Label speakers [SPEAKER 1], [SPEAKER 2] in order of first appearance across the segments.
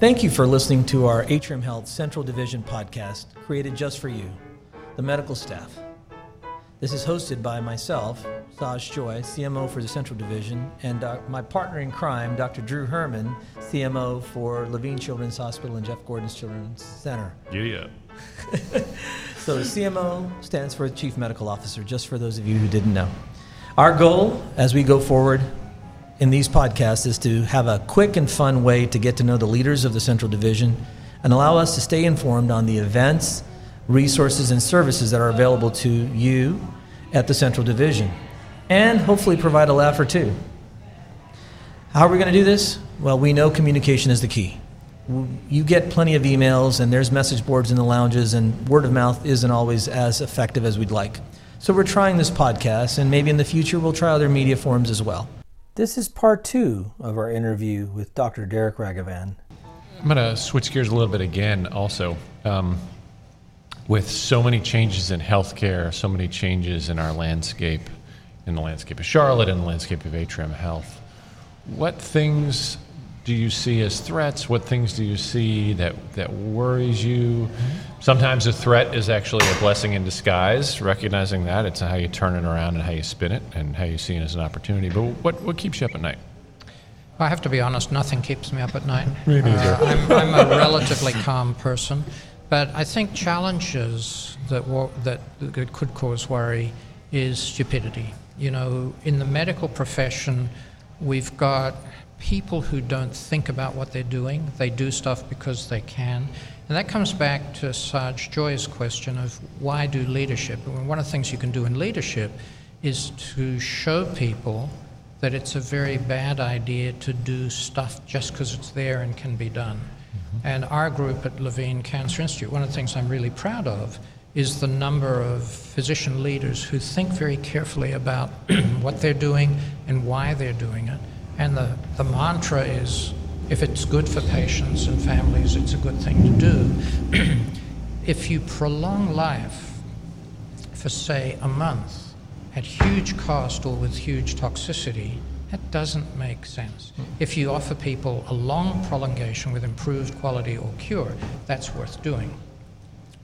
[SPEAKER 1] Thank you for listening to our Atrium Health Central Division podcast created just for you, the medical staff. This is hosted by myself, Saj Joy, CMO for the Central Division, and uh, my partner in crime, Dr. Drew Herman, CMO for Levine Children's Hospital and Jeff Gordon's Children's Center.
[SPEAKER 2] Giddy up.
[SPEAKER 1] So CMO stands for Chief Medical Officer, just for those of you who didn't know. Our goal as we go forward in these podcasts is to have a quick and fun way to get to know the leaders of the Central Division and allow us to stay informed on the events, resources, and services that are available to you at the Central Division, and hopefully provide a laugh or two. How are we going to do this? Well, we know communication is the key. You get plenty of emails, and there's message boards in the lounges, and word of mouth isn't always as effective as we'd like. So we're trying this podcast, and maybe in the future we'll try other media forms as well. This is part two of our interview with Dr. Derek Raghavan.
[SPEAKER 2] I'm going to switch gears a little bit again, also. Um, with so many changes in healthcare, so many changes in our landscape, in the landscape of Charlotte, in the landscape of Atrium Health, what things do you see as threats? What things do you see that, that worries you? Sometimes a threat is actually a blessing in disguise, recognizing that. It's how you turn it around and how you spin it and how you see it as an opportunity. But what, what keeps you up at night?
[SPEAKER 3] I have to be honest, nothing keeps me up at night.
[SPEAKER 2] Me neither.
[SPEAKER 3] Uh, I'm, I'm a relatively calm person, but I think challenges that, wo- that, that could cause worry is stupidity. You know, in the medical profession, we've got people who don't think about what they're doing. They do stuff because they can. And that comes back to Saj Joy's question of why do leadership? And one of the things you can do in leadership is to show people that it's a very bad idea to do stuff just because it's there and can be done. Mm-hmm. And our group at Levine Cancer Institute, one of the things I'm really proud of is the number of physician leaders who think very carefully about what they're doing and why they're doing it. And the, the mantra is if it's good for patients and families, it's a good thing to do. if you prolong life for, say, a month at huge cost or with huge toxicity, that doesn't make sense. Hmm. If you offer people a long prolongation with improved quality or cure, that's worth doing.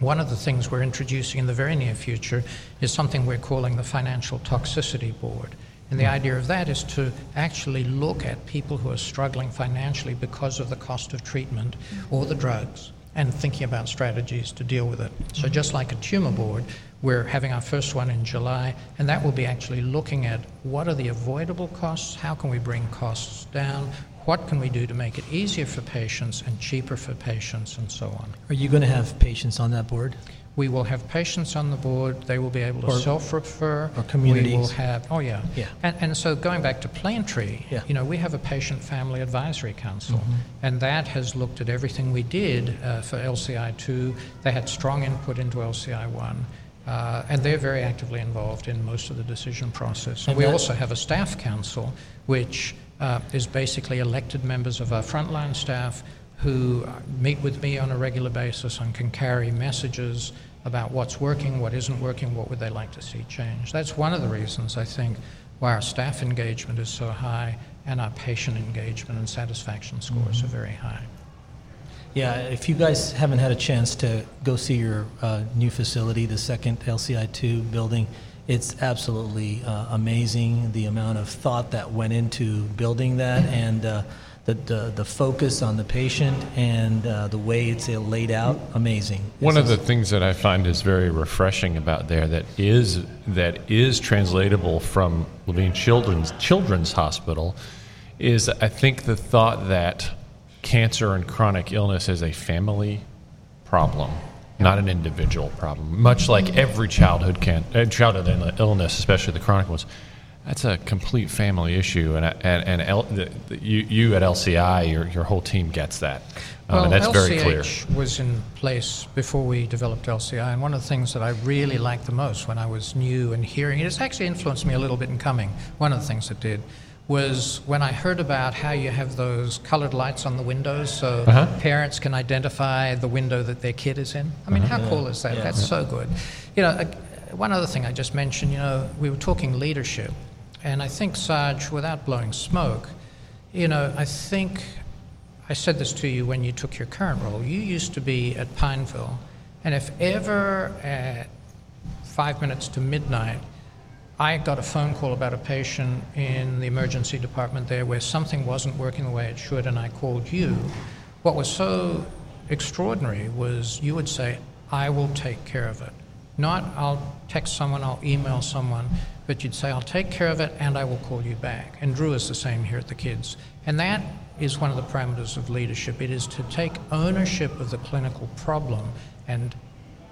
[SPEAKER 3] One of the things we're introducing in the very near future is something we're calling the Financial Toxicity Board. And the idea of that is to actually look at people who are struggling financially because of the cost of treatment or the drugs and thinking about strategies to deal with it. So, just like a tumor board, we're having our first one in July, and that will be actually looking at what are the avoidable costs, how can we bring costs down, what can we do to make it easier for patients and cheaper for patients, and so on.
[SPEAKER 1] Are you going to have patients on that board?
[SPEAKER 3] We will have patients on the board. They will be able to
[SPEAKER 1] Or-
[SPEAKER 3] self-refer.
[SPEAKER 1] or
[SPEAKER 3] We will have, oh yeah.
[SPEAKER 1] Yeah.
[SPEAKER 3] And, and so going back to Planetree,
[SPEAKER 1] Yeah.
[SPEAKER 3] you know, we have a patient family advisory council, and that has looked at everything we did uh, for LCI two. They had strong input into LCI one. Uh, and they're very actively involved in most of the decision process. And
[SPEAKER 1] And
[SPEAKER 3] we also have a staff council, which uh, is basically elected members of our frontline staff who uh, meet with me on a regular basis and can carry messages about what's working, what isn't working, what would they like to see change. That's one of the reasons I think why our staff engagement is so high and our patient engagement and satisfaction scores are very high.
[SPEAKER 1] Yeah, if you guys haven't had a chance to go see your uh, new facility, the second LCI2 building, it's absolutely uh, amazing the amount of thought that went into building that and uh, the, the, the focus on the patient and uh, the way it's uh, laid out. Amazing.
[SPEAKER 2] One of the things that I find is very refreshing about there that is that is translatable from Levine Children's Children's Hospital is I think the thought that cancer and chronic illness is a family problem, not an individual problem. Much like every childhood can uh, childhood illness, especially the chronic ones. That's a complete family issue, and and, and L, the, the, you, you at LCI, your, your whole team gets that, um,
[SPEAKER 3] well,
[SPEAKER 2] and that's
[SPEAKER 3] LCH
[SPEAKER 2] very clear.
[SPEAKER 3] was in place before we developed LCI, and one of the things that I really liked the most when I was new and hearing it, it's actually influenced me a little bit in coming. One of the things it did was when I heard about how you have those colored lights on the windows so
[SPEAKER 2] Uh-huh.
[SPEAKER 3] parents can identify the window that their kid is in. I mean, how cool is that?
[SPEAKER 1] Yeah.
[SPEAKER 3] That's so good. You know, uh, one other thing I just mentioned, you know, we were talking leadership, and I think, Saj, without blowing smoke, you know, I think I said this to you when you took your current role. You used to be at Pineville, and if ever at five minutes to midnight, I got a phone call about a patient in the emergency department there where something wasn't working the way it should, and I called you. What was so extraordinary was you would say, I will take care of it. Not I'll text someone, I'll email someone, but you'd say, I'll take care of it and I will call you back. And Drew is the same here at the kids. And that is one of the parameters of leadership. It is to take ownership of the clinical problem and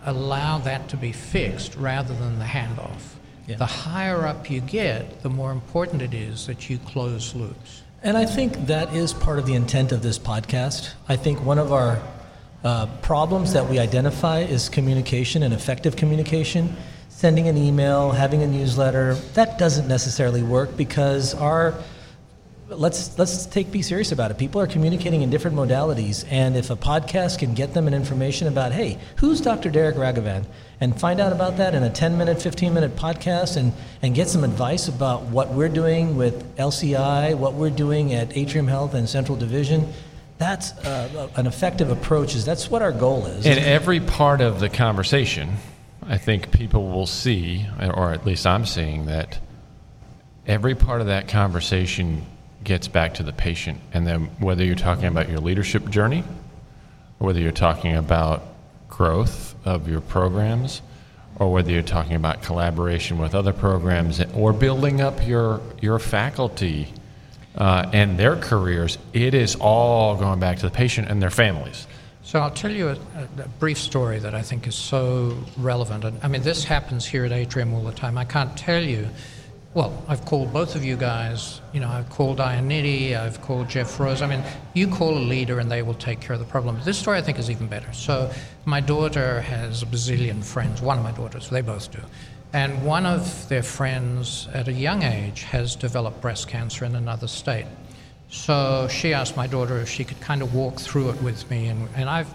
[SPEAKER 3] allow that to be fixed rather than the handoff.
[SPEAKER 1] Yeah.
[SPEAKER 3] The higher up you get, the more important it is that you close loops.
[SPEAKER 1] And I think that is part of the intent of this podcast. I think one of our uh, problems that we identify is communication and effective communication. Sending an email, having a newsletter, that doesn't necessarily work because our let's let's take be serious about it. People are communicating in different modalities, and if a podcast can get them an information about, hey, who's Dr. Derek Raghavan, and find out about that in a 10 minute, 15 minute podcast, and and get some advice about what we're doing with LCI, what we're doing at Atrium Health and Central Division. That's uh, an effective approach. Is that's what our goal is.
[SPEAKER 2] In every part of the conversation, I think people will see, or at least I'm seeing that every part of that conversation gets back to the patient. And then whether you're talking about your leadership journey, or whether you're talking about growth of your programs, or whether you're talking about collaboration with other programs, or building up your your faculty uh, and their careers, it is all going back to the patient and their families.
[SPEAKER 3] So I'll tell you a, a, brief story that I think is so relevant. And I mean, this happens here at Atrium all the time. I can't tell you well, I've called both of you guys. You know, I've called Ionity, I've called Jeff Rose. I mean, you call a leader and they will take care of the problem. But This story I think is even better. So, my daughter has a bazillion friends. One of my daughters, they both do. And one of their friends at a young age has developed breast cancer in another state. So she asked my daughter if she could kind of walk through it with me. And, and I've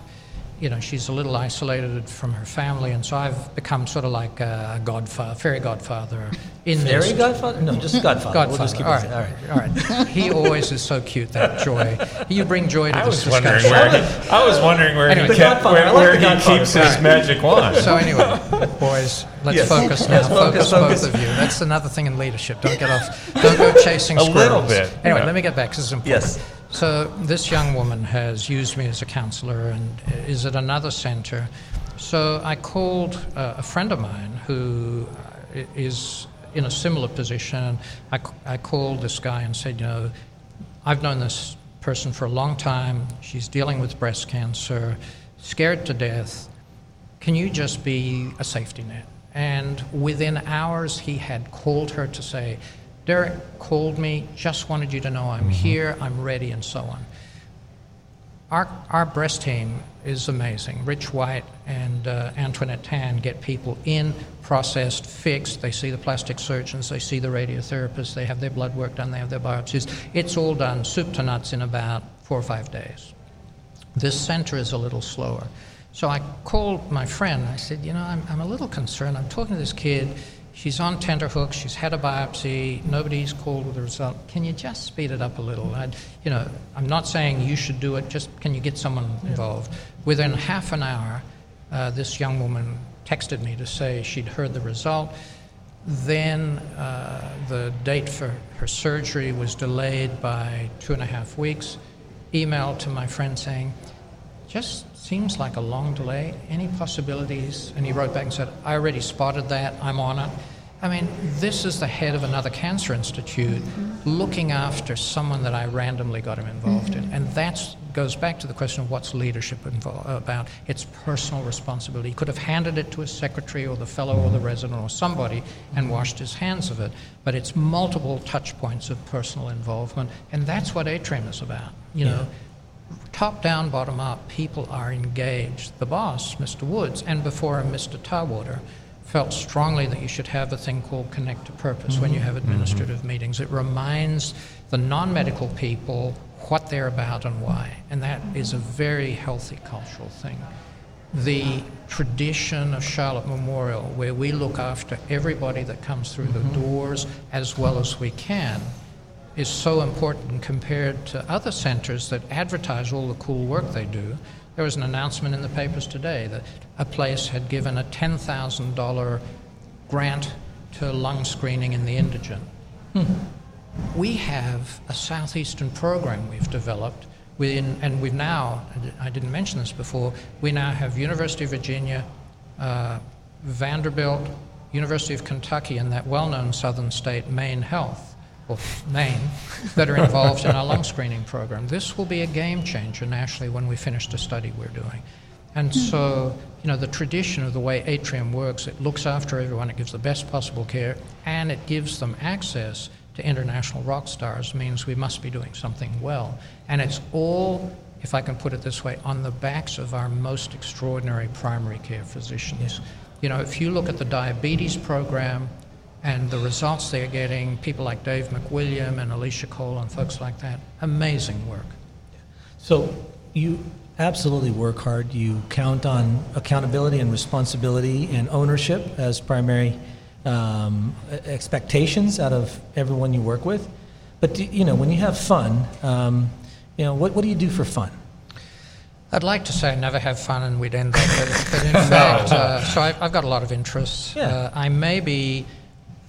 [SPEAKER 3] you know, she's a little isolated from her family, and so I've become sort of like a godfather, fairy godfather.
[SPEAKER 1] In fairy this. godfather? No, just godfather.
[SPEAKER 3] godfather. We'll just keep all, right. all right, all right. he always is so cute. That joy. You bring joy to I this
[SPEAKER 2] was
[SPEAKER 3] discussion.
[SPEAKER 2] Wondering where he, I was wondering where anyway, he, kept, where, like where he keeps his right. magic wand.
[SPEAKER 3] So anyway, boys, let's yes. focus now. Yes, focus, focus, both of you. That's another thing in leadership. Don't get off. Don't go chasing
[SPEAKER 2] a
[SPEAKER 3] squirrels.
[SPEAKER 2] little bit.
[SPEAKER 3] Anyway, yeah. let me get back. This is important.
[SPEAKER 1] Yes.
[SPEAKER 3] So this young woman has used me as a counselor and is at another center. So I called uh, a friend of mine who uh, in a similar position. I, I called this guy and said, you know, I've known this person for a long time. She's dealing with breast cancer, scared to death. Can you just be a safety net? And within hours, he had called her to say, Derek called me, just wanted you to know I'm mm-hmm. here, I'm ready, and so on. Our, our breast team is amazing. Rich White and uh, Antoinette Tan get people in, processed, fixed. They see the plastic surgeons, they see the radiotherapists, they have their blood work done, they have their biopsies. It's all done, soup to nuts, in about four or five days. This center is a little slower. So I called my friend. I said, You know, I'm, I'm a little concerned. I'm talking to this kid. She's on tenterhooks. She's had a biopsy. Nobody's called with the result. Can you just speed it up a little? I'd, you know, I'm not saying you should do it. Just can you get someone involved? Within half an hour, uh, this young woman texted me to say she'd heard the result. Then uh, the date for her surgery was delayed by two and a half weeks. Email to my friend saying, just seems like a long delay. Any possibilities? And he wrote back and said, I already spotted that. I'm on it. I mean, this is the head of another cancer institute mm-hmm. looking after someone that I randomly got him involved mm-hmm. in. And that goes back to the question of what's leadership invo- about. It's personal responsibility. He could have handed it to his secretary or the fellow or the resident or somebody and washed his hands of it. But it's multiple touch points of personal involvement. And that's what Atrium is about. You know, top down, bottom up, people are engaged. The boss, Mr. Woods, and before him, Mr. Tarwater, felt strongly that you should have a thing called connect to purpose mm-hmm. when you have administrative mm-hmm. meetings. It reminds the non medical people what they're about and why. And that is a very healthy cultural thing. The tradition of Charlotte Memorial, where we look after everybody that comes through mm-hmm. the doors as well as we can, is so important compared to other centers that advertise all the cool work they do. There was an announcement in the papers today that a place had given a $10,000 grant to lung screening in the indigent. We have a southeastern program we've developed within, and we've now, I didn't mention this before, we now have University of Virginia, uh, Vanderbilt, University of Kentucky, and that well-known southern state, Maine Health, or Maine, that are involved in our lung screening program. This will be a game changer nationally when we finish the study we're doing. And hmm. so, you know, the tradition of the way Atrium works, it looks after everyone, it gives the best possible care, and it gives them access to international rock stars means we must be doing something well. And it's all, if I can put it this way, on the backs of our most extraordinary primary care physicians. You know, if you look at the diabetes program and the results they're getting, people like Dave McWilliam and Alicia Cole and folks like that, amazing work.
[SPEAKER 1] So you absolutely work hard. You count on accountability and responsibility and ownership as primary um, expectations out of everyone you work with. But do, you know, when you have fun, um, you know, what, what do you do for fun?
[SPEAKER 3] I'd like to say I never have fun and we'd end up, but, but in fact, uh, so I, I've got a lot of interests.
[SPEAKER 1] Yeah.
[SPEAKER 3] Uh, I may be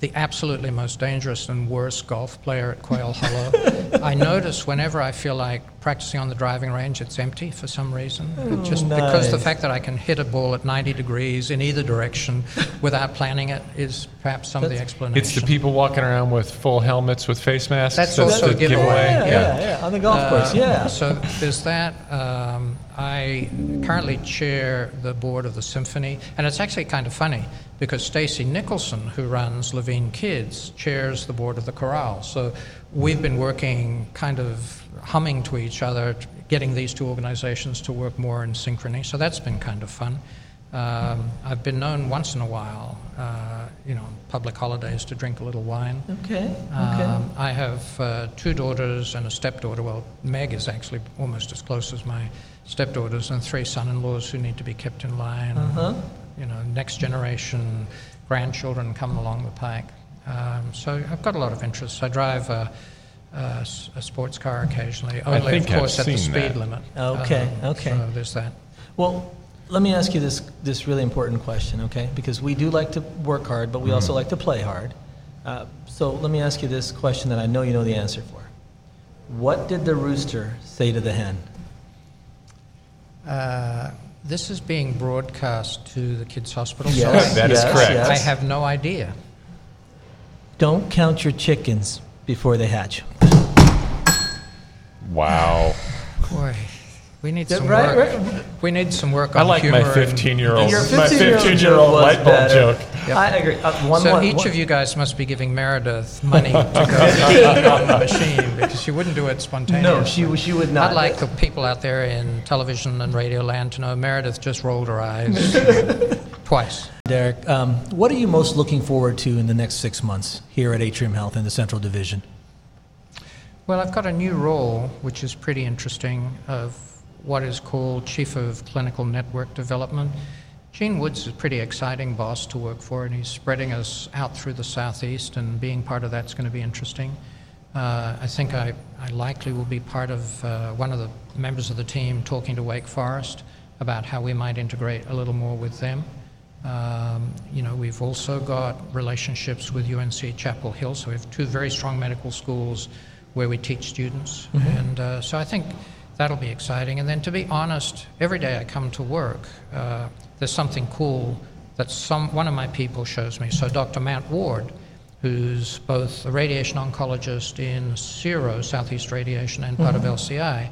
[SPEAKER 3] the absolutely most dangerous and worst golf player at Quail Hollow. I notice whenever I feel like practicing on the driving range, it's empty for some reason. Just because the fact that I can hit a ball at 90 degrees in either direction without planning it is perhaps some of the explanation.
[SPEAKER 2] It's the people walking around with full helmets with face masks.
[SPEAKER 3] That's also
[SPEAKER 2] the
[SPEAKER 3] a giveaway.
[SPEAKER 1] Yeah,
[SPEAKER 3] Yeah.
[SPEAKER 1] yeah, yeah, on the golf course,
[SPEAKER 3] Um,
[SPEAKER 1] yeah.
[SPEAKER 3] So there's that. Um, I currently chair the board of the symphony, and it's actually kind of funny because Stacy Nicholson, who runs Levine Kids, chairs the board of the chorale. So we've been working kind of humming to each other, getting these two organizations to work more in synchrony. So that's been kind of fun. Um, I've been known once in a while, uh, you know, on public holidays to drink a little wine.
[SPEAKER 1] Okay, okay.
[SPEAKER 3] Um, I have uh, two daughters and a stepdaughter. Well, Meg is actually almost as close as my stepdaughters, and three son-in-laws who need to be kept in line.
[SPEAKER 1] Uh-huh.
[SPEAKER 3] You know, next generation grandchildren coming along the pike. Um, so I've got a lot of interests. I drive a sports car occasionally, only
[SPEAKER 2] think
[SPEAKER 3] of
[SPEAKER 2] I've
[SPEAKER 3] course at the speed
[SPEAKER 2] that.
[SPEAKER 3] limit.
[SPEAKER 1] Okay,
[SPEAKER 3] Um,
[SPEAKER 1] okay.
[SPEAKER 3] So there's that.
[SPEAKER 1] Well, let me ask you this, this really important question, okay? Because we do like to work hard, but we also like to play hard. Uh, so let me ask you this question that I know you know the answer for. What did the rooster say to the hen?
[SPEAKER 3] Uh, this is being broadcast to the kids' hospital.
[SPEAKER 1] Yes,
[SPEAKER 3] I-
[SPEAKER 2] That is
[SPEAKER 1] yes,
[SPEAKER 2] correct.
[SPEAKER 1] yes.
[SPEAKER 3] I have no idea.
[SPEAKER 1] Don't count your chickens before they hatch.
[SPEAKER 2] Wow.
[SPEAKER 3] Boy, we need some
[SPEAKER 1] right,
[SPEAKER 3] work.
[SPEAKER 1] right.
[SPEAKER 3] We need some work
[SPEAKER 2] I
[SPEAKER 3] on
[SPEAKER 2] like
[SPEAKER 3] humor.
[SPEAKER 2] my 15 year old
[SPEAKER 1] Your
[SPEAKER 2] my
[SPEAKER 1] 15-year-old
[SPEAKER 2] 15 year
[SPEAKER 1] joke
[SPEAKER 2] old light bulb
[SPEAKER 1] better.
[SPEAKER 2] joke.
[SPEAKER 1] I agree. Uh, one
[SPEAKER 3] So
[SPEAKER 1] more-
[SPEAKER 3] each
[SPEAKER 1] one-
[SPEAKER 3] of you guys must be giving Meredith money to go pee on the machine because she wouldn't do it spontaneously.
[SPEAKER 1] No, she, she would not.
[SPEAKER 3] I'd like the people out there in television and radio land to know Meredith just rolled her eyes twice.
[SPEAKER 1] Derek, um, what are you most looking forward to in the next six months here at Atrium Health in the Central Division?
[SPEAKER 3] Well, I've got a new role, which is pretty interesting, of what is called Chief of Clinical Network Development. Gene Woods is a pretty exciting boss to work for, and he's spreading us out through the Southeast, and being part of that's going to be interesting. Uh, I think I, I likely will be part of uh, one of the members of the team talking to Wake Forest about how we might integrate a little more with them. Um, you know, we've also got relationships with UNC Chapel Hill, so we have two very strong medical schools where we teach students. And uh, so I think that'll be exciting. And then to be honest, every day I come to work, uh, there's something cool that some, one of my people shows me. So Dr. Matt Ward, who's both a radiation oncologist in SERO, Southeast Radiation, and part of LCI,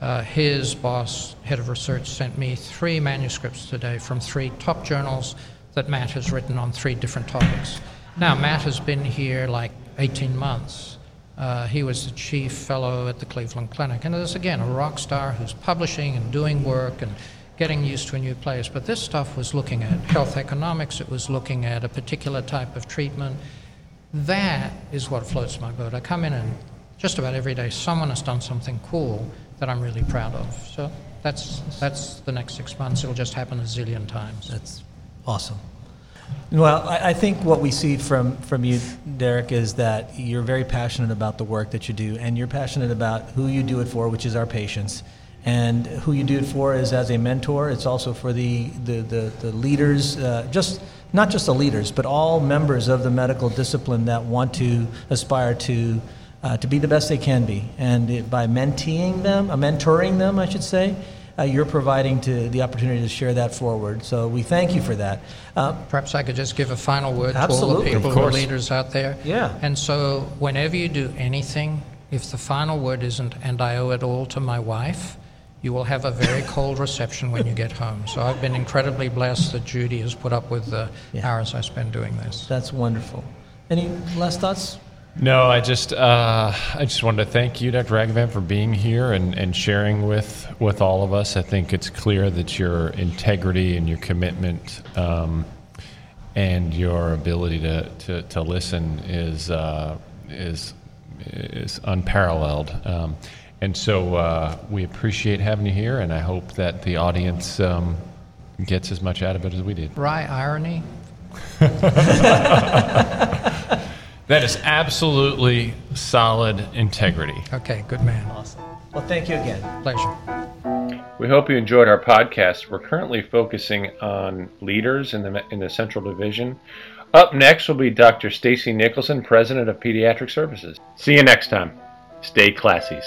[SPEAKER 3] uh, his boss, head of research, sent me three manuscripts today from three top journals that Matt has written on three different topics. Now, Matt has been here like 18 months. Uh, he was the chief fellow at the Cleveland Clinic. And there's, again, a rock star who's publishing and doing work and getting used to a new place. But this stuff was looking at health economics, it was looking at a particular type of treatment. That is what floats my boat. I come in and just about every day someone has done something cool that I'm really proud of. So that's, that's the next six months. It'll just happen a zillion times.
[SPEAKER 1] That's awesome. Well, I, I think what we see from, from you, Derek, is that you're very passionate about the work that you do, and you're passionate about who you do it for, which is our patients. And who you do it for is as a mentor. It's also for the, the, the, the leaders, uh, just not just the leaders, but all members of the medical discipline that want to aspire to, uh, to be the best they can be. And it, by menteeing them, uh, mentoring them, I should say, uh, you're providing to the opportunity to share that forward. So we thank you for that. Uh,
[SPEAKER 3] Perhaps I could just give a final word to all the people who are leaders out there.
[SPEAKER 1] Yeah.
[SPEAKER 3] And so, whenever you do anything, if the final word isn't, and I owe it all to my wife, you will have a very cold reception when you get home. So, I've been incredibly blessed that Judy has put up with the
[SPEAKER 1] Yeah.
[SPEAKER 3] hours I spend doing this.
[SPEAKER 1] that's wonderful. Any last thoughts?
[SPEAKER 2] No, I just uh, I just wanted to thank you, Dr. Raghavan, for being here and, and sharing with with all of us. I think it's clear that your integrity and your commitment um, and your ability to, to, to listen is uh, is is unparalleled. Um, and so uh, we appreciate having you here, and I hope that the audience um, gets as much out of it as we did.
[SPEAKER 3] Wry irony?
[SPEAKER 2] That is absolutely solid integrity.
[SPEAKER 3] Okay, good man.
[SPEAKER 1] Awesome. Well, thank you again.
[SPEAKER 3] Pleasure.
[SPEAKER 2] We hope you enjoyed our podcast. We're currently focusing on leaders in the in the Central Division. Up next will be Dr. Stacy Nicholson, President of Pediatric Services. See you next time. Stay classy.